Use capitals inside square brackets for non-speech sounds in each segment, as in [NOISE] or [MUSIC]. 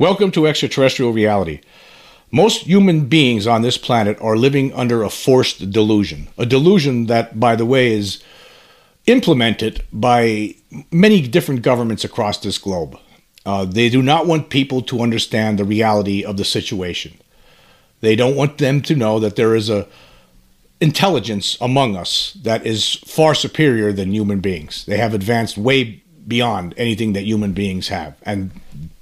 Welcome to extraterrestrial reality. Most human beings on this planet are living under a forced delusion. A delusion that, by the way, is implemented by many different governments across this globe. Uh, they do not want people to understand the reality of the situation. They don't want them to know that there is a intelligence among us that is far superior than human beings. They have advanced way beyond anything that human beings have. And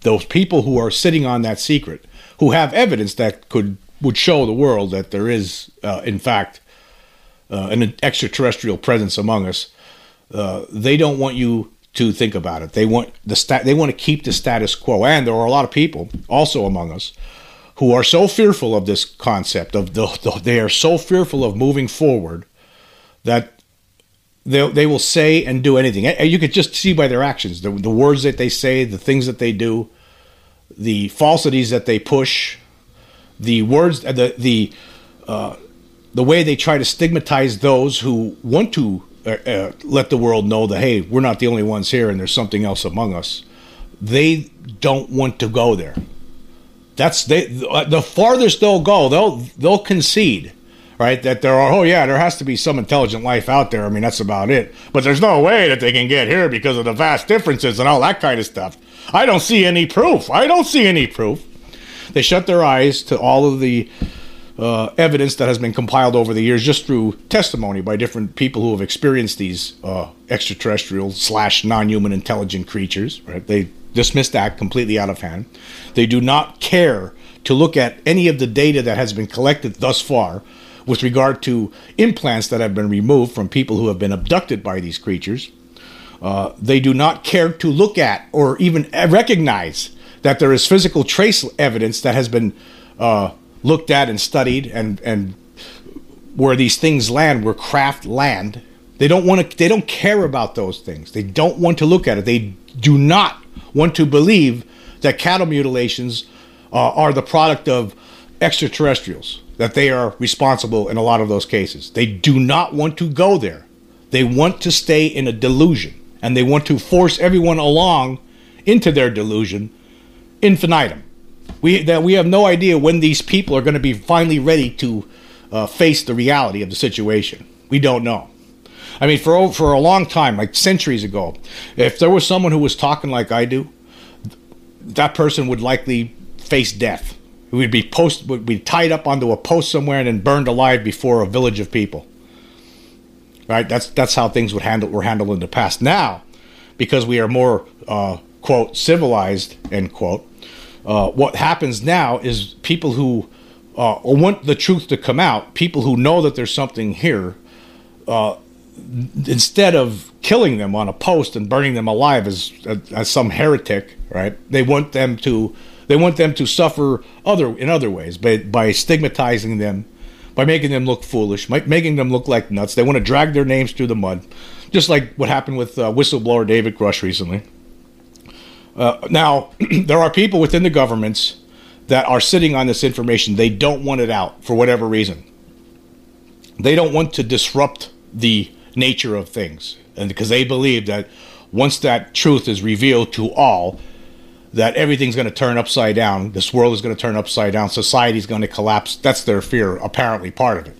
those people who are sitting on that secret, who have evidence that could would show the world that there is, uh, in fact, uh, an extraterrestrial presence among us, uh, they don't want you to think about it. They want the stat. They want to keep the status quo. And there are a lot of people also among us who are so fearful of this concept of the, the they are so fearful of moving forward that they, they will say and do anything. And you could just see by their actions, the, the words that they say, the things that they do, the falsities that they push, the words, the the uh, the way they try to stigmatize those who want to uh, uh, let the world know that hey, we're not the only ones here, and there's something else among us. They don't want to go there. That's they. The farthest they'll go, they'll they'll concede right? That there are, oh yeah, there has to be some intelligent life out there. I mean, that's about it. But there's no way that they can get here because of the vast differences and all that kind of stuff. I don't see any proof. I don't see any proof. They shut their eyes to all of the uh, evidence that has been compiled over the years just through testimony by different people who have experienced these uh, extraterrestrial slash non-human intelligent creatures. Right? They dismiss that completely out of hand. They do not care to look at any of the data that has been collected thus far with regard to implants that have been removed from people who have been abducted by these creatures. Uh, they do not care to look at or even recognize that there is physical trace evidence that has been uh, looked at and studied and, and where these things land, where craft land. They don't want to. They don't care about those things. They don't want to look at it. They do not want to believe that cattle mutilations uh, are the product of extraterrestrials that they are responsible in a lot of those cases. They do not want to go there. They want to stay in a delusion and they want to force everyone along into their delusion infinitum. We that we have no idea when these people are going to be finally ready to uh, face the reality of the situation. We don't know. I mean, for for a long time, like centuries ago, if there was someone who was talking like I do, that person would likely face death We'd be post would be tied up onto a post somewhere and then burned alive before a village of people. Right? That's that's how things would handle were handled in the past. Now, because we are more uh, quote civilized end quote, uh, what happens now is people who uh, want the truth to come out, people who know that there's something here, uh, instead of killing them on a post and burning them alive as as some heretic, right? They want them to they want them to suffer other in other ways by, by stigmatizing them, by making them look foolish, making them look like nuts. They want to drag their names through the mud, just like what happened with uh, whistleblower David Grusch recently. Uh, now, [CLEARS THROAT] there are people within the governments that are sitting on this information. They don't want it out for whatever reason. They don't want to disrupt the nature of things, and because they believe that once that truth is revealed to all, that everything's going to turn upside down. This world is going to turn upside down. Society's going to collapse. That's their fear, apparently, part of it.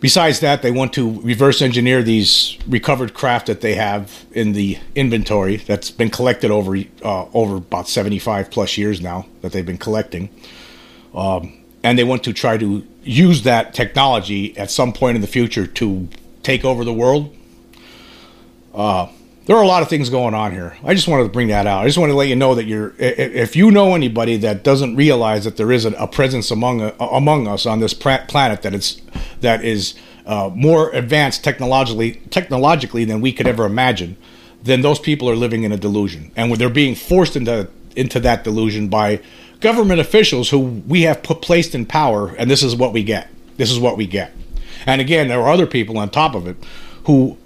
Besides that, they want to reverse engineer these recovered craft that they have in the inventory that's been collected over uh, over about 75 plus years now that they've been collecting. Um, and they want to try to use that technology at some point in the future to take over the world. Uh, there are a lot of things going on here. I just wanted to bring that out. I just want to let you know that you're if you know anybody that doesn't realize that there is a, presence among uh, among us on this planet that it's that is uh, more advanced technologically technologically than we could ever imagine, then those people are living in a delusion, and they're being forced into into that delusion by government officials who we have put placed in power, and this is what we get. This is what we get. And again, there are other people on top of it who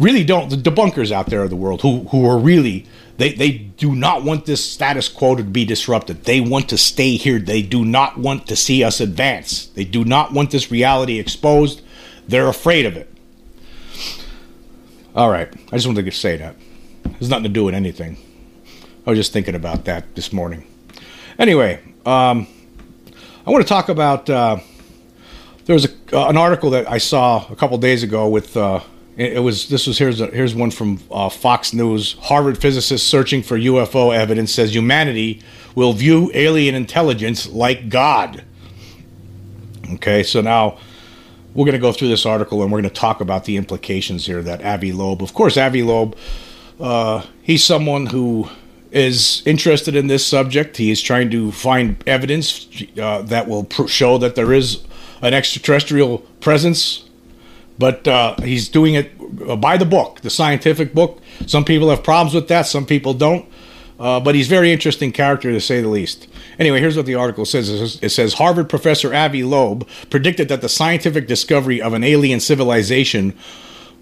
really don't the debunkers out there of the world who who are really they they do not want this status quo to be disrupted. They want to stay here. They do not want to see us advance. They do not want this reality exposed. They're afraid of it. All right, I just wanted to say that. It has nothing to do with anything. I was just thinking about that this morning. Anyway, um, I want to talk about. Uh, there was a, uh, an article that I saw a couple days ago with. Uh, it, was this was here's a, here's one from uh, Fox News. Harvard physicist searching for UFO evidence says humanity will view alien intelligence like God. Okay, so now we're going to go through this article and we're going to talk about the implications here that Avi Loeb. Of course, Avi Loeb, uh, he's someone who is interested in this subject. He is trying to find evidence uh, that will pr- show that there is an extraterrestrial presence, but uh, he's doing it uh, by the book, the scientific book. Some people have problems with that, some people don't. Uh, but he's very interesting character to say the least. Anyway, here's what the article says. It says Harvard professor Avi Loeb predicted that the scientific discovery of an alien civilization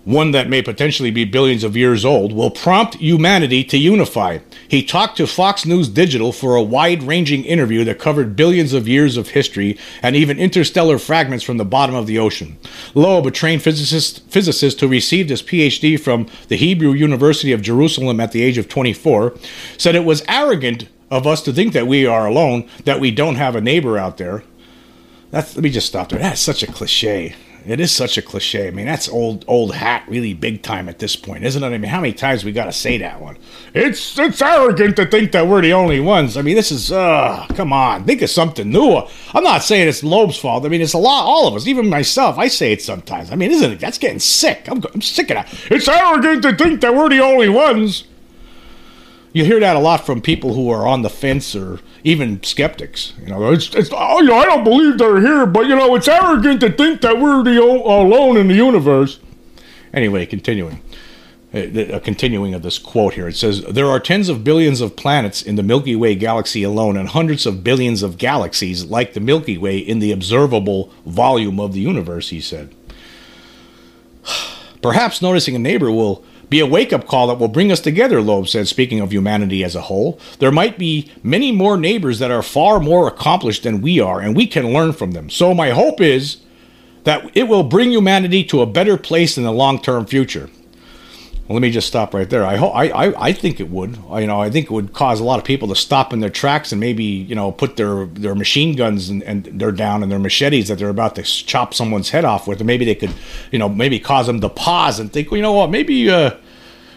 one that may potentially be billions of years old, will prompt humanity to unify. He talked to Fox News Digital for a wide ranging interview that covered billions of years of history and even interstellar fragments from the bottom of the ocean. Loeb, a trained physicist, physicist who received his PhD from the Hebrew University of Jerusalem at the age of 24, said it was arrogant of us to think that we are alone, that we don't have a neighbor out there. That's, let me just stop there. That's such a cliche. It is such a cliche. I mean, that's old old hat, really big time at this point, isn't it? I mean, how many times we got to say that one? It's it's arrogant to think that we're the only ones. I mean, this is uh, come on, think of something new. I'm not saying it's Loeb's fault. I mean, it's a lot, all of us, even myself. I say it sometimes. I mean, isn't it? That's getting sick. I'm I'm sick of that. It's arrogant to think that we're the only ones. You hear that a lot from people who are on the fence or even skeptics. You know, it's, it's oh, know, I don't believe they're here, but you know, it's arrogant to think that we're the o- alone in the universe. Anyway, continuing. A uh, uh, continuing of this quote here. It says, There are tens of billions of planets in the Milky Way galaxy alone, and hundreds of billions of galaxies like the Milky Way in the observable volume of the universe, he said. [SIGHS] Perhaps noticing a neighbor will be a wake up call that will bring us together, Loeb said, speaking of humanity as a whole. There might be many more neighbors that are far more accomplished than we are, and we can learn from them. So, my hope is that it will bring humanity to a better place in the long term future. Well, let me just stop right there. I hope I, I, I think it would. I, you know, I think it would cause a lot of people to stop in their tracks and maybe you know put their their machine guns and, and they're down and their machetes that they're about to chop someone's head off with, and maybe they could, you know, maybe cause them to pause and think, well, you know what, maybe uh,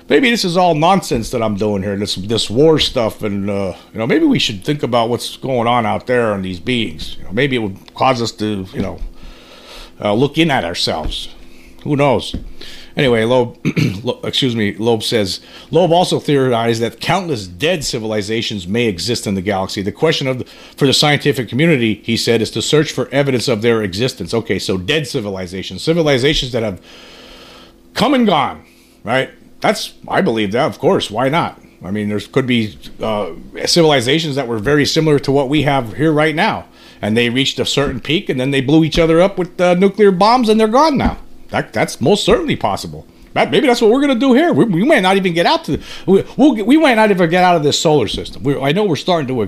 maybe this is all nonsense that I'm doing here, this this war stuff, and uh, you know, maybe we should think about what's going on out there and these beings. You know, maybe it would cause us to, you know, uh, look in at ourselves. Who knows? Anyway, [CLEARS THROAT] Loeb, excuse me, Loeb says Loeb also theorized that countless dead civilizations may exist in the galaxy. The question of the, for the scientific community, he said, is to search for evidence of their existence. Okay, so dead civilizations, civilizations that have come and gone, right? That's I believe that, of course. Why not? I mean, there could be uh, civilizations that were very similar to what we have here right now, and they reached a certain peak, and then they blew each other up with uh, nuclear bombs, and they're gone now. That, that's most certainly possible. Maybe that's what we're going to do here. We, we, might not even get out to we we'll, we might not even get out of this solar system. we I know we're starting to, uh,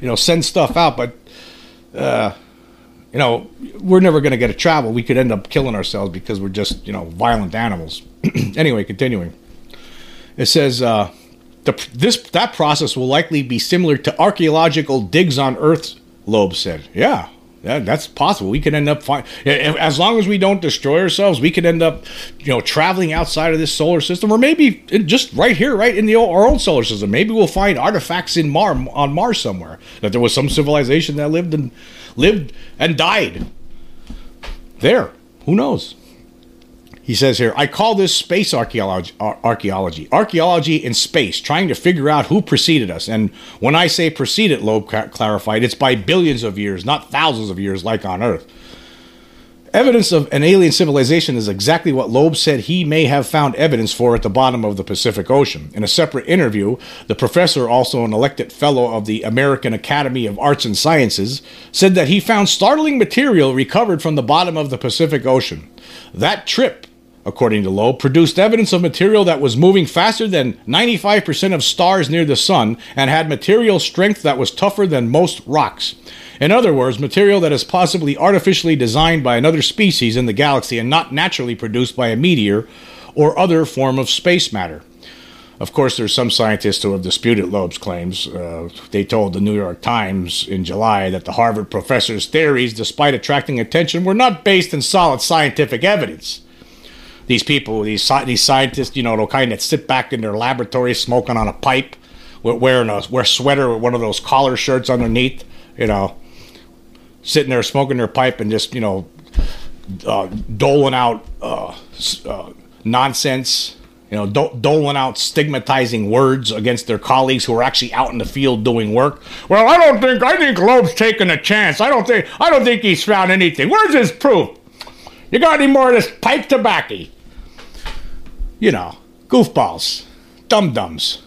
you know, send stuff out, but uh, you know, we're never going to get a travel. We could end up killing ourselves because we're just you know violent animals. [CLEARS THROAT] anyway, continuing. It says uh, the, this that process will likely be similar to archaeological digs on Earth. Loeb said, "Yeah, that, that's possible. We could end up find, as long as we don't destroy ourselves, we could end up, you know, traveling outside of this solar system, or maybe just right here, right in the our own solar system. Maybe we'll find artifacts in Mars on Mars somewhere that there was some civilization that lived and lived and died there. Who knows? He says here, I call this space archaeology, archaeology, archaeology in space, trying to figure out who preceded us. And when I say preceded, Loeb clarified, it's by billions of years, not thousands of years like on Earth. Evidence of an alien civilization is exactly what Loeb said he may have found evidence for at the bottom of the Pacific Ocean. In a separate interview, the professor, also an elected fellow of the American Academy of Arts and Sciences, said that he found startling material recovered from the bottom of the Pacific Ocean. That trip according to Loeb, produced evidence of material that was moving faster than 95% of stars near the sun and had material strength that was tougher than most rocks. In other words, material that is possibly artificially designed by another species in the galaxy and not naturally produced by a meteor or other form of space matter. Of course, there's some scientists who have disputed Loeb's claims. Uh, they told the New York Times in July that the Harvard professor's theories, despite attracting attention, were not based in solid scientific evidence. These people, these these scientists, you know, they'll kind that sit back in their laboratory smoking on a pipe, wearing a wear sweater with one of those collar shirts underneath, you know, sitting there smoking their pipe and just you know, uh, doling out uh, uh, nonsense you know, do- doling out stigmatizing words against their colleagues who are actually out in the field doing work. Well, I don't think I think Loeb's taking a chance. I don't think I don't think he's found anything. Where's his proof? You got any more of this pipe tobacco? You know, goofballs, dum dums,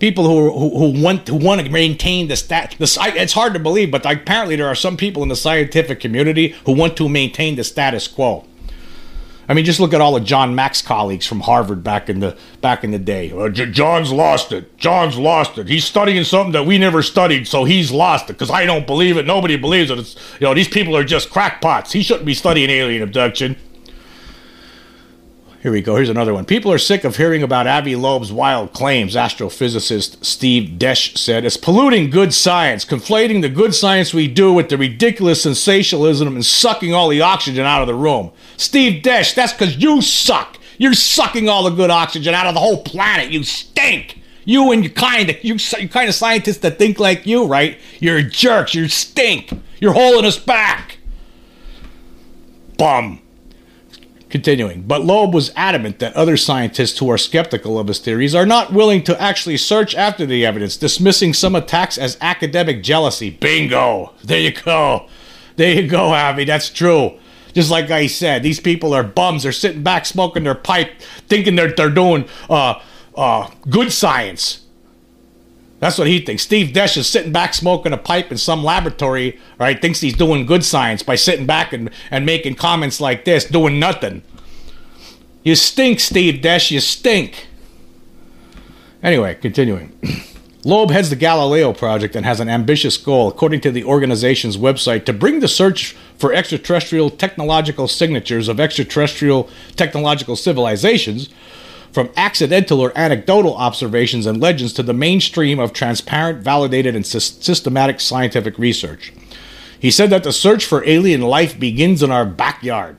people who, who, who want who want to maintain the stat. The, it's hard to believe, but apparently there are some people in the scientific community who want to maintain the status quo. I mean, just look at all of John Mack's colleagues from Harvard back in the back in the day. Uh, J- John's lost it. John's lost it. He's studying something that we never studied, so he's lost it. Because I don't believe it. Nobody believes it. It's, you know, these people are just crackpots. He shouldn't be studying alien abduction. Here we go. Here's another one. People are sick of hearing about Avi Loeb's wild claims, astrophysicist Steve Desch said. It's polluting good science, conflating the good science we do with the ridiculous sensationalism and sucking all the oxygen out of the room. Steve Desch, that's because you suck. You're sucking all the good oxygen out of the whole planet. You stink. You and your kind of you, you kind of scientists that think like you, right? You're jerks. You stink. You're holding us back. Bum. Continuing, but Loeb was adamant that other scientists who are skeptical of his theories are not willing to actually search after the evidence, dismissing some attacks as academic jealousy. Bingo! There you go. There you go, Avi. That's true. Just like I said, these people are bums. They're sitting back smoking their pipe, thinking they're, they're doing uh, uh, good science. That's what he thinks. Steve Desch is sitting back smoking a pipe in some laboratory, right? Thinks he's doing good science by sitting back and, and making comments like this, doing nothing. You stink, Steve Desch. You stink. Anyway, continuing. [CLEARS THROAT] Loeb heads the Galileo project and has an ambitious goal, according to the organization's website, to bring the search for extraterrestrial technological signatures of extraterrestrial technological civilizations from accidental or anecdotal observations and legends to the mainstream of transparent, validated, and systematic scientific research. He said that the search for alien life begins in our backyard.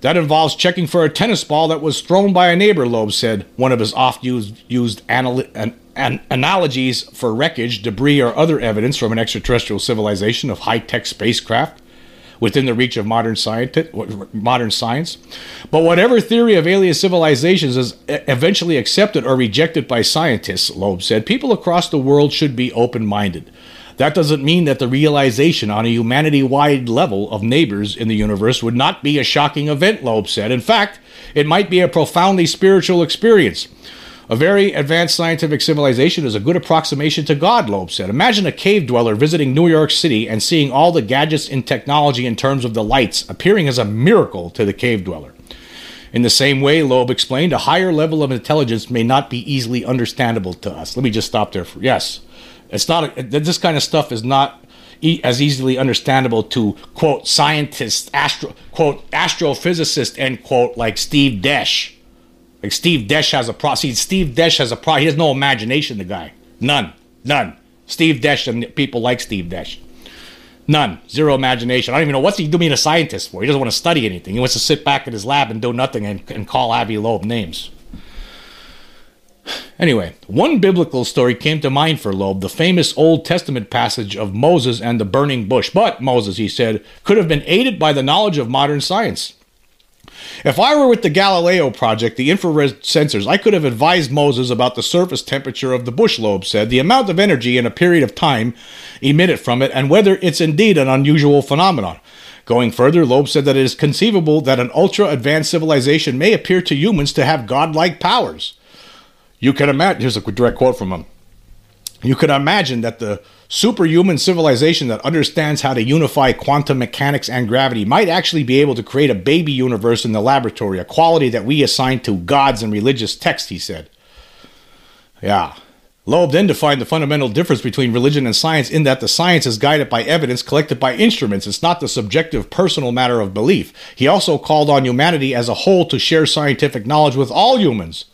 That involves checking for a tennis ball that was thrown by a neighbor, Loeb said, one of his oft used, used an, an analogies for wreckage, debris, or other evidence from an extraterrestrial civilization of high tech spacecraft within the reach of modern science, modern science. But whatever theory of alien civilizations is eventually accepted or rejected by scientists, Loeb said, people across the world should be open minded. That doesn't mean that the realization on a humanity wide level of neighbors in the universe would not be a shocking event, Loeb said. In fact, it might be a profoundly spiritual experience. A very advanced scientific civilization is a good approximation to God, Loeb said. Imagine a cave dweller visiting New York City and seeing all the gadgets in technology in terms of the lights appearing as a miracle to the cave dweller. In the same way, Loeb explained, a higher level of intelligence may not be easily understandable to us. Let me just stop there. For, yes, it's not. A, this kind of stuff is not e- as easily understandable to quote scientists, astro quote astrophysicist end quote like Steve Desch. Like Steve Desch has a pro. See, Steve Desch has a pro. He has no imagination. The guy, none, none. Steve Desch and people like Steve Desch, none, zero imagination. I don't even know what's he doing a scientist for. He doesn't want to study anything. He wants to sit back in his lab and do nothing and, and call Avi Loeb names. Anyway, one biblical story came to mind for Loeb, the famous Old Testament passage of Moses and the burning bush. But Moses, he said, could have been aided by the knowledge of modern science. If I were with the Galileo project, the infrared sensors, I could have advised Moses about the surface temperature of the bush, Loeb said, the amount of energy in a period of time emitted from it, and whether it's indeed an unusual phenomenon. Going further, Loeb said that it is conceivable that an ultra advanced civilization may appear to humans to have godlike powers. You can imagine, here's a direct quote from him. You can imagine that the superhuman civilization that understands how to unify quantum mechanics and gravity might actually be able to create a baby universe in the laboratory, a quality that we assign to gods and religious texts, he said. Yeah. Loeb then defined the fundamental difference between religion and science in that the science is guided by evidence collected by instruments. It's not the subjective personal matter of belief. He also called on humanity as a whole to share scientific knowledge with all humans.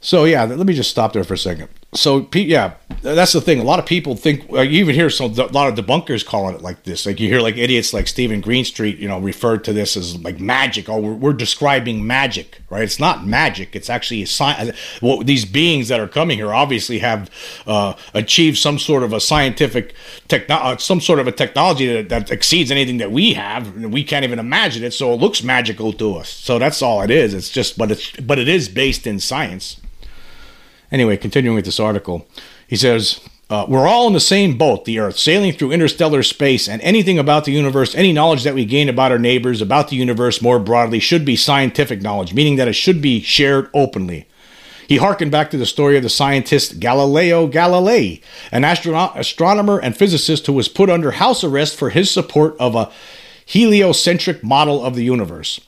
So yeah, let me just stop there for a second. So yeah, that's the thing. A lot of people think. You even hear some a lot of debunkers calling it like this. Like you hear like idiots like Stephen Greenstreet, you know, referred to this as like magic. Oh, we're, we're describing magic, right? It's not magic. It's actually a science. Well, these beings that are coming here obviously have uh, achieved some sort of a scientific techno, uh, some sort of a technology that, that exceeds anything that we have. We can't even imagine it, so it looks magical to us. So that's all it is. It's just, but it's but it is based in science. Anyway, continuing with this article, he says, uh, We're all in the same boat, the Earth, sailing through interstellar space, and anything about the universe, any knowledge that we gain about our neighbors, about the universe more broadly, should be scientific knowledge, meaning that it should be shared openly. He harkened back to the story of the scientist Galileo Galilei, an astrono- astronomer and physicist who was put under house arrest for his support of a heliocentric model of the universe.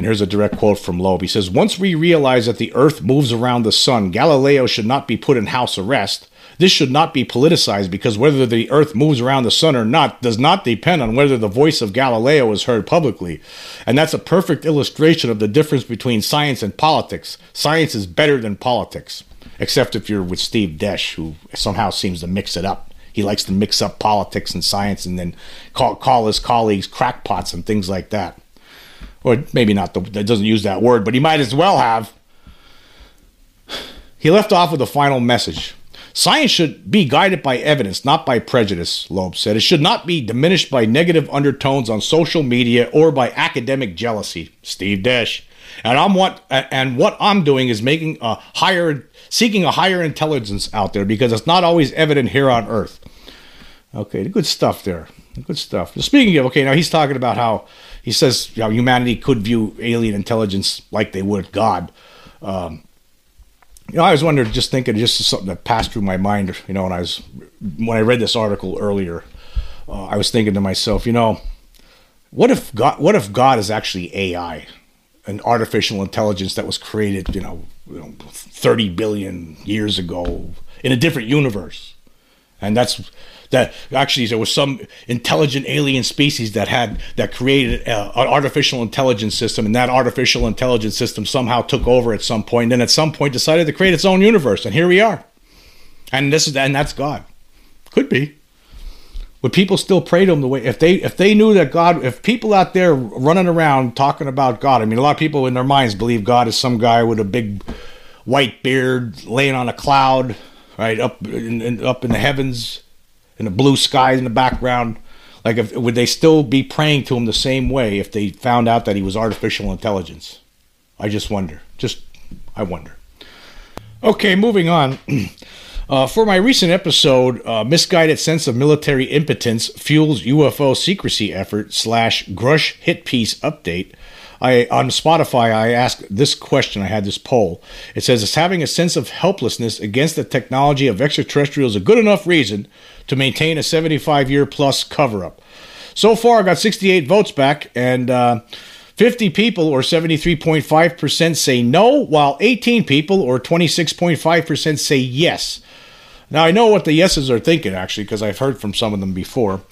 And here's a direct quote from Loeb. He says, Once we realize that the Earth moves around the sun, Galileo should not be put in house arrest. This should not be politicized because whether the Earth moves around the sun or not does not depend on whether the voice of Galileo is heard publicly. And that's a perfect illustration of the difference between science and politics. Science is better than politics, except if you're with Steve Desch, who somehow seems to mix it up. He likes to mix up politics and science and then call, call his colleagues crackpots and things like that or maybe not the that doesn't use that word, but he might as well have. He left off with a final message. Science should be guided by evidence, not by prejudice, Loeb said. It should not be diminished by negative undertones on social media or by academic jealousy. Steve Desch. And I'm what and what I'm doing is making a higher seeking a higher intelligence out there because it's not always evident here on earth. Okay, good stuff there. Good stuff. Speaking of okay, now he's talking about how he says know, humanity could view alien intelligence like they would God. Um, you know, I was wondering, just thinking, just something that passed through my mind. You know, when I was when I read this article earlier, uh, I was thinking to myself, you know, what if God? What if God is actually AI, an artificial intelligence that was created, you know, you know, thirty billion years ago in a different universe, and that's that actually there was some intelligent alien species that had that created a, an artificial intelligence system, and that artificial intelligence system somehow took over at some point, and then at some point decided to create its own universe, and here we are. And this is and that's God. Could be. Would people still pray to him the way if they if they knew that God if people out there running around talking about God, I mean a lot of people in their minds believe God is some guy with a big white beard laying on a cloud, right up in, in up in the heavens, and the blue skies in the background. Like, if, would they still be praying to him the same way if they found out that he was artificial intelligence? I just wonder. Just, I wonder. Okay, moving on. [CLEARS THROAT] Uh, for my recent episode, uh, misguided sense of military impotence fuels UFO secrecy effort slash Grusch hit piece update. I on Spotify I asked this question. I had this poll. It says, "Is having a sense of helplessness against the technology of extraterrestrials a good enough reason to maintain a 75 year plus cover up?" So far, I got 68 votes back, and uh, 50 people, or 73.5%, say no, while 18 people, or 26.5%, say yes. Now, I know what the yeses are thinking, actually, because I've heard from some of them before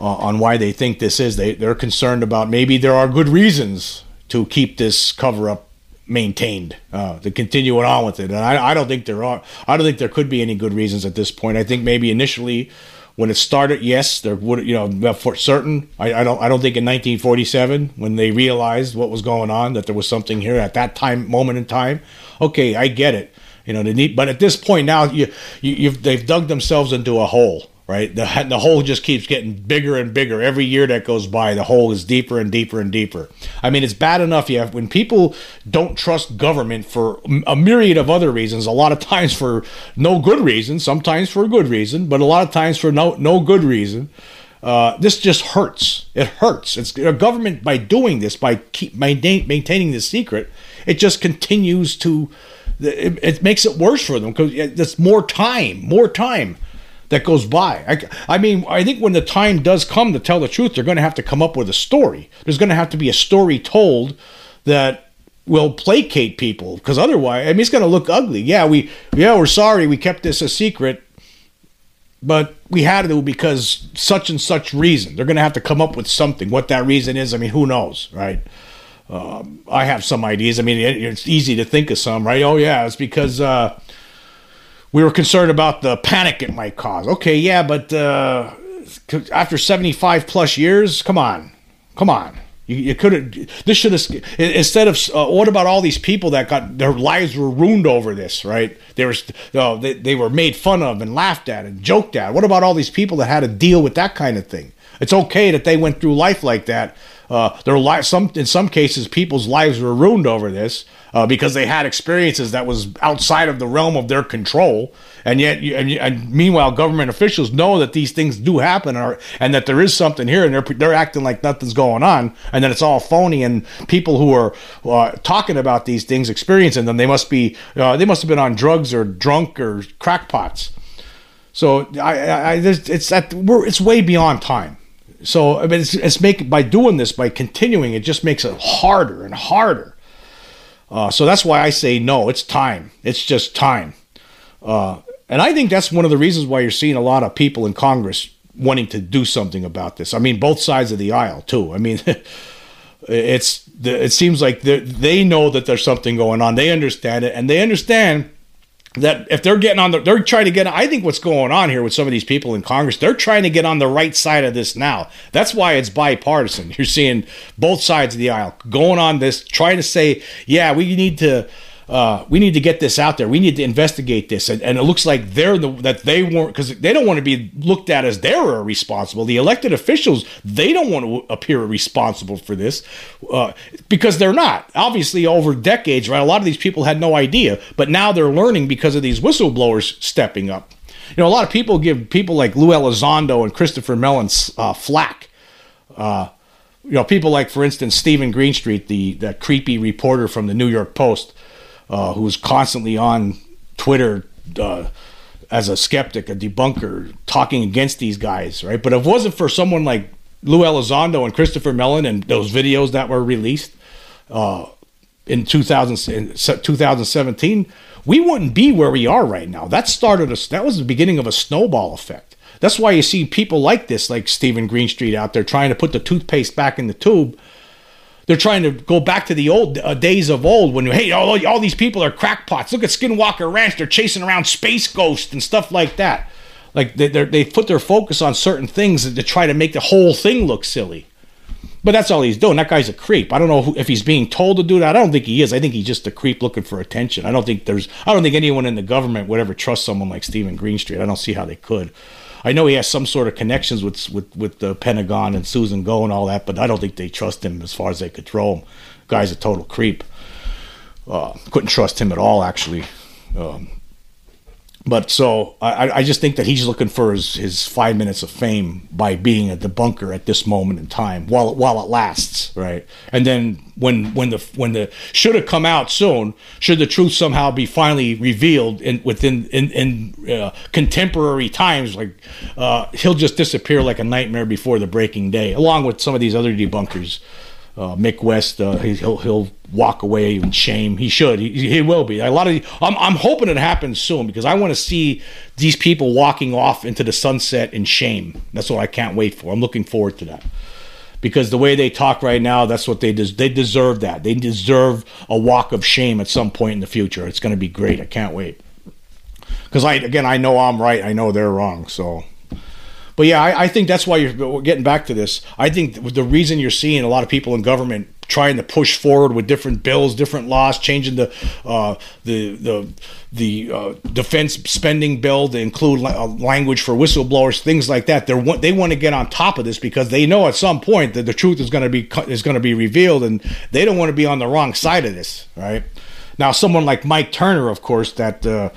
uh, on why they think this is. They, they're concerned about maybe there are good reasons to keep this cover up maintained uh, to continue on with it. And I, I, don't think there are. I don't think there could be any good reasons at this point. I think maybe initially, when it started, yes, there would. You know, for certain, I, I don't. I don't think in 1947 when they realized what was going on that there was something here at that time moment in time. Okay, I get it. You know, they need. But at this point now, you, you have they've dug themselves into a hole right? The, [LAUGHS] the hole just keeps getting bigger and bigger. Every year that goes by, the hole is deeper and deeper and deeper. I mean, it's bad enough you have, when people don't trust government for a myriad of other reasons, a lot of times for no good reason, sometimes for a good reason, but a lot of times for no, no good reason. Uh, this just hurts. It hurts. It's government by doing this, by keep maintain, maintaining the secret, it just continues to. It, it makes it worse for them because it's more time, more time that goes by. I, I mean, I think when the time does come to tell the truth, they're going to have to come up with a story. There's going to have to be a story told that will placate people because otherwise, I mean, it's going to look ugly. Yeah, we, yeah, we're sorry we kept this a secret, but we had to because such and such reason. They're going to have to come up with something. What that reason is, I mean, who knows, right? Um, I have some ideas. I mean, it, it's easy to think of some, right? Oh yeah, it's because uh, we were concerned about the panic it might cause. Okay, yeah, but uh, after 75 plus years, come on, come on. You, you could have. This should have instead of. Uh, what about all these people that got their lives were ruined over this? Right? They were. Uh, they, they were made fun of and laughed at and joked at. What about all these people that had to deal with that kind of thing? It's okay that they went through life like that. Uh, their life, some in some cases, people's lives were ruined over this uh, because they had experiences that was outside of the realm of their control. And yet, and, and, meanwhile, government officials know that these things do happen, or, and that there is something here, and they're they're acting like nothing's going on, and then it's all phony. And people who are uh, talking about these things, experiencing them, they must be uh, they must have been on drugs or drunk or crackpots. So I, I, I it's that we're it's way beyond time. So I mean, it's, it's make by doing this by continuing, it just makes it harder and harder uh, so that's why I say no. It's time. It's just time. Uh, and I think that's one of the reasons why you're seeing a lot of people in Congress wanting to do something about this. I mean, both sides of the aisle too. I mean, [LAUGHS] it's it seems like they know that there's something going on. They understand it, and they understand that if they're getting on the, they're trying to get. I think what's going on here with some of these people in Congress, they're trying to get on the right side of this now. That's why it's bipartisan. [LAUGHS] You're seeing both sides of the aisle going on this, trying to say, yeah, we need to uh, we need to get this out there. We need to investigate this. And, and it looks like they're the that they weren't because they don't want to be looked at as they're responsible. The elected officials they don't want to appear responsible for this uh, because they're not. Obviously, over decades, right? A lot of these people had no idea, but now they're learning because of these whistleblowers stepping up. You know, a lot of people give people like Lou Elizondo and Christopher Mellon uh, flack. Uh, you know, people like, for instance, Stephen Greenstreet, the, the creepy reporter from the New York Post uh, who's constantly on Twitter uh, as a skeptic, a debunker, talking against these guys, right? But if it wasn't for someone like Lou Elizondo and Christopher Mellon and those videos that were released uh, in, 2000, in 2017, we wouldn't be where we are right now. That started us. That was the beginning of a snowball effect. That's why you see people like this, like Stephen Greenstreet, out there trying to put the toothpaste back in the tube they're trying to go back to the old uh, days of old when hey all, all these people are crackpots. Look at skinwalker ranch. They're chasing around space ghosts and stuff like that. Like they they put their focus on certain things to try to make the whole thing look silly. But that's all he's doing. That guy's a creep. I don't know if he's being told to do that. I don't think he is. I think he's just a creep looking for attention. I don't think there's i don't think anyone in the government would ever trust someone like stephen greenstreet. I don't see how they could I know he has some sort of connections with with with the Pentagon and Susan Gough and all that, but I don't think they trust him as far as they could throw him. Guy's a total creep. Uh, couldn't trust him at all, actually. Um, but so I, I just think that he's looking for his, his five minutes of fame by being a debunker at this moment in time while while it lasts, right? And then when when the when the should have come out soon, should the truth somehow be finally revealed in within in in uh, contemporary times, like uh, he'll just disappear like a nightmare before the breaking day, along with some of these other debunkers uh, Mick West, uh, he'll he'll walk away in shame. He should. He, he will be. A lot of. I'm I'm hoping it happens soon because I want to see these people walking off into the sunset in shame. That's what I can't wait for. I'm looking forward to that because the way they talk right now, that's what they des- they deserve. That they deserve a walk of shame at some point in the future. It's going to be great. I can't wait. Because I again, I know I'm right. I know they're wrong. So but yeah, I, I think that's why you're getting back to this. I think the reason you're seeing a lot of people in government trying to push forward with different bills, different laws, changing the uh, the the the uh, defense spending bill to include la- uh, language for whistleblowers, things like that. They they want to get on top of this because they know at some point that the truth is going to be is going to be revealed, and they don't want to be on the wrong side of this. Right now, someone like Mike Turner, of course, that uh,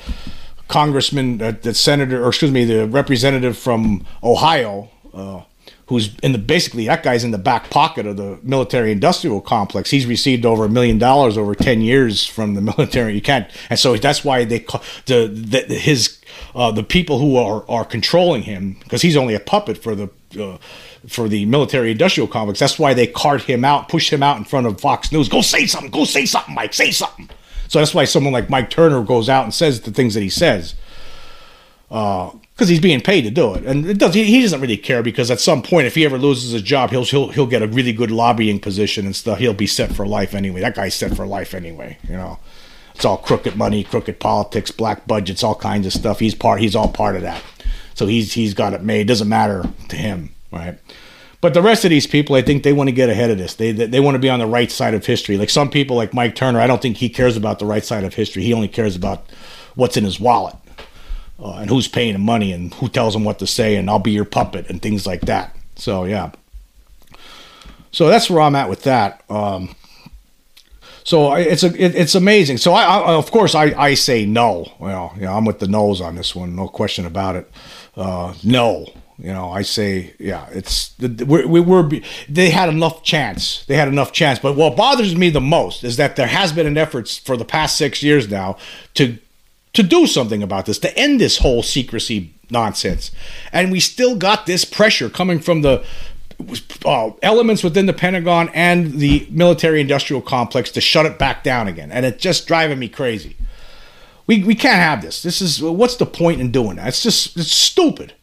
congressman, uh, the senator, or excuse me, the representative from Ohio, uh, who's in the basically that guy's in the back pocket of the military-industrial complex. He's received over a million dollars over ten years from the [LAUGHS] military. You can't, and so that's why they the, the his uh, the people who are are controlling him because he's only a puppet for the. Uh, for the military industrial complex. That's why they cart him out, push him out in front of Fox News. Go say something. Go say something, Mike. Say something. So that's why someone like Mike Turner goes out and says the things that he says. because uh, he's being paid to do it, and it does. He, he, doesn't really care because at some point, if he ever loses his job, he'll he'll he'll get a really good lobbying position and stuff. He'll be set for life anyway. That guy's set for life anyway. You know, it's all crooked money, crooked politics, black budgets, all kinds of stuff. He's part. He's all part of that. So he's he's got it made. Doesn't matter to him, right? But the rest of these people, I think they want to get ahead of this. They, they, they want to be on the right side of history. Like some people, like Mike Turner, I don't think he cares about the right side of history. He only cares about what's in his wallet uh, and who's paying him money and who tells him what to say and I'll be your puppet and things like that. So yeah. So that's where I'm at with that. Um, so it's a it, it's amazing. So I, I, of course I, I say no. Well, you know, I'm with the no's on this one, no question about it. Uh, no, you know, I say yeah. It's we, we were they had enough chance. They had enough chance. But what bothers me the most is that there has been an effort for the past six years now to to do something about this, to end this whole secrecy nonsense. And we still got this pressure coming from the uh, elements within the Pentagon and the military industrial complex to shut it back down again. And it's just driving me crazy. We, we can't have this. This is what's the point in doing that? It's just it's stupid.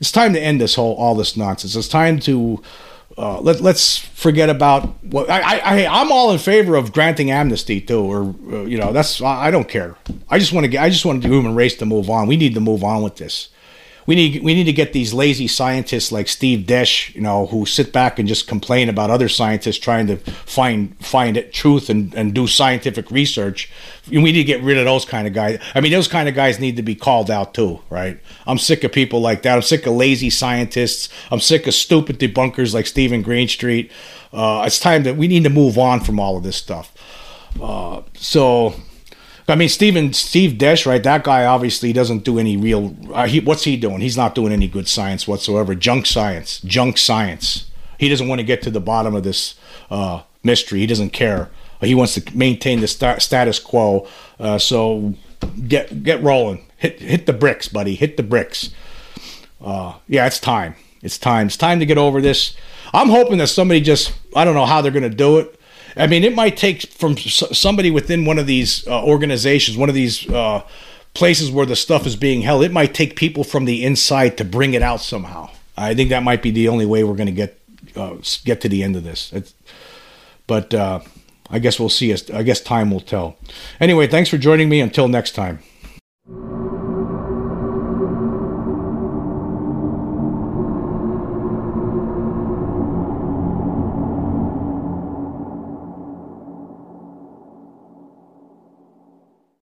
It's time to end this whole all this nonsense. It's time to uh, let, let's forget about what I, I I'm all in favor of granting amnesty too, or uh, you know that's I don't care. I just want to get I just want the human race to move on. We need to move on with this we need we need to get these lazy scientists like Steve Desch, you know, who sit back and just complain about other scientists trying to find find it, truth and, and do scientific research. We need to get rid of those kind of guys. I mean, those kind of guys need to be called out too, right? I'm sick of people like that. I'm sick of lazy scientists. I'm sick of stupid debunkers like Stephen Greenstreet. Uh, it's time that we need to move on from all of this stuff. Uh, so I mean, Stephen Steve Desch, right? That guy obviously doesn't do any real. Uh, he, what's he doing? He's not doing any good science whatsoever. Junk science, junk science. He doesn't want to get to the bottom of this uh, mystery. He doesn't care. He wants to maintain the st- status quo. Uh, so get get rolling. Hit hit the bricks, buddy. Hit the bricks. Uh, yeah, it's time. It's time. It's time to get over this. I'm hoping that somebody just I don't know how they're going to do it I mean, it might take from somebody within one of these uh, organizations, one of these uh, places where the stuff is being held. It might take people from the inside to bring it out somehow. I think that might be the only way we're going to get uh, get to the end of this. It's, but uh, I guess we'll see. I guess time will tell. Anyway, thanks for joining me. Until next time.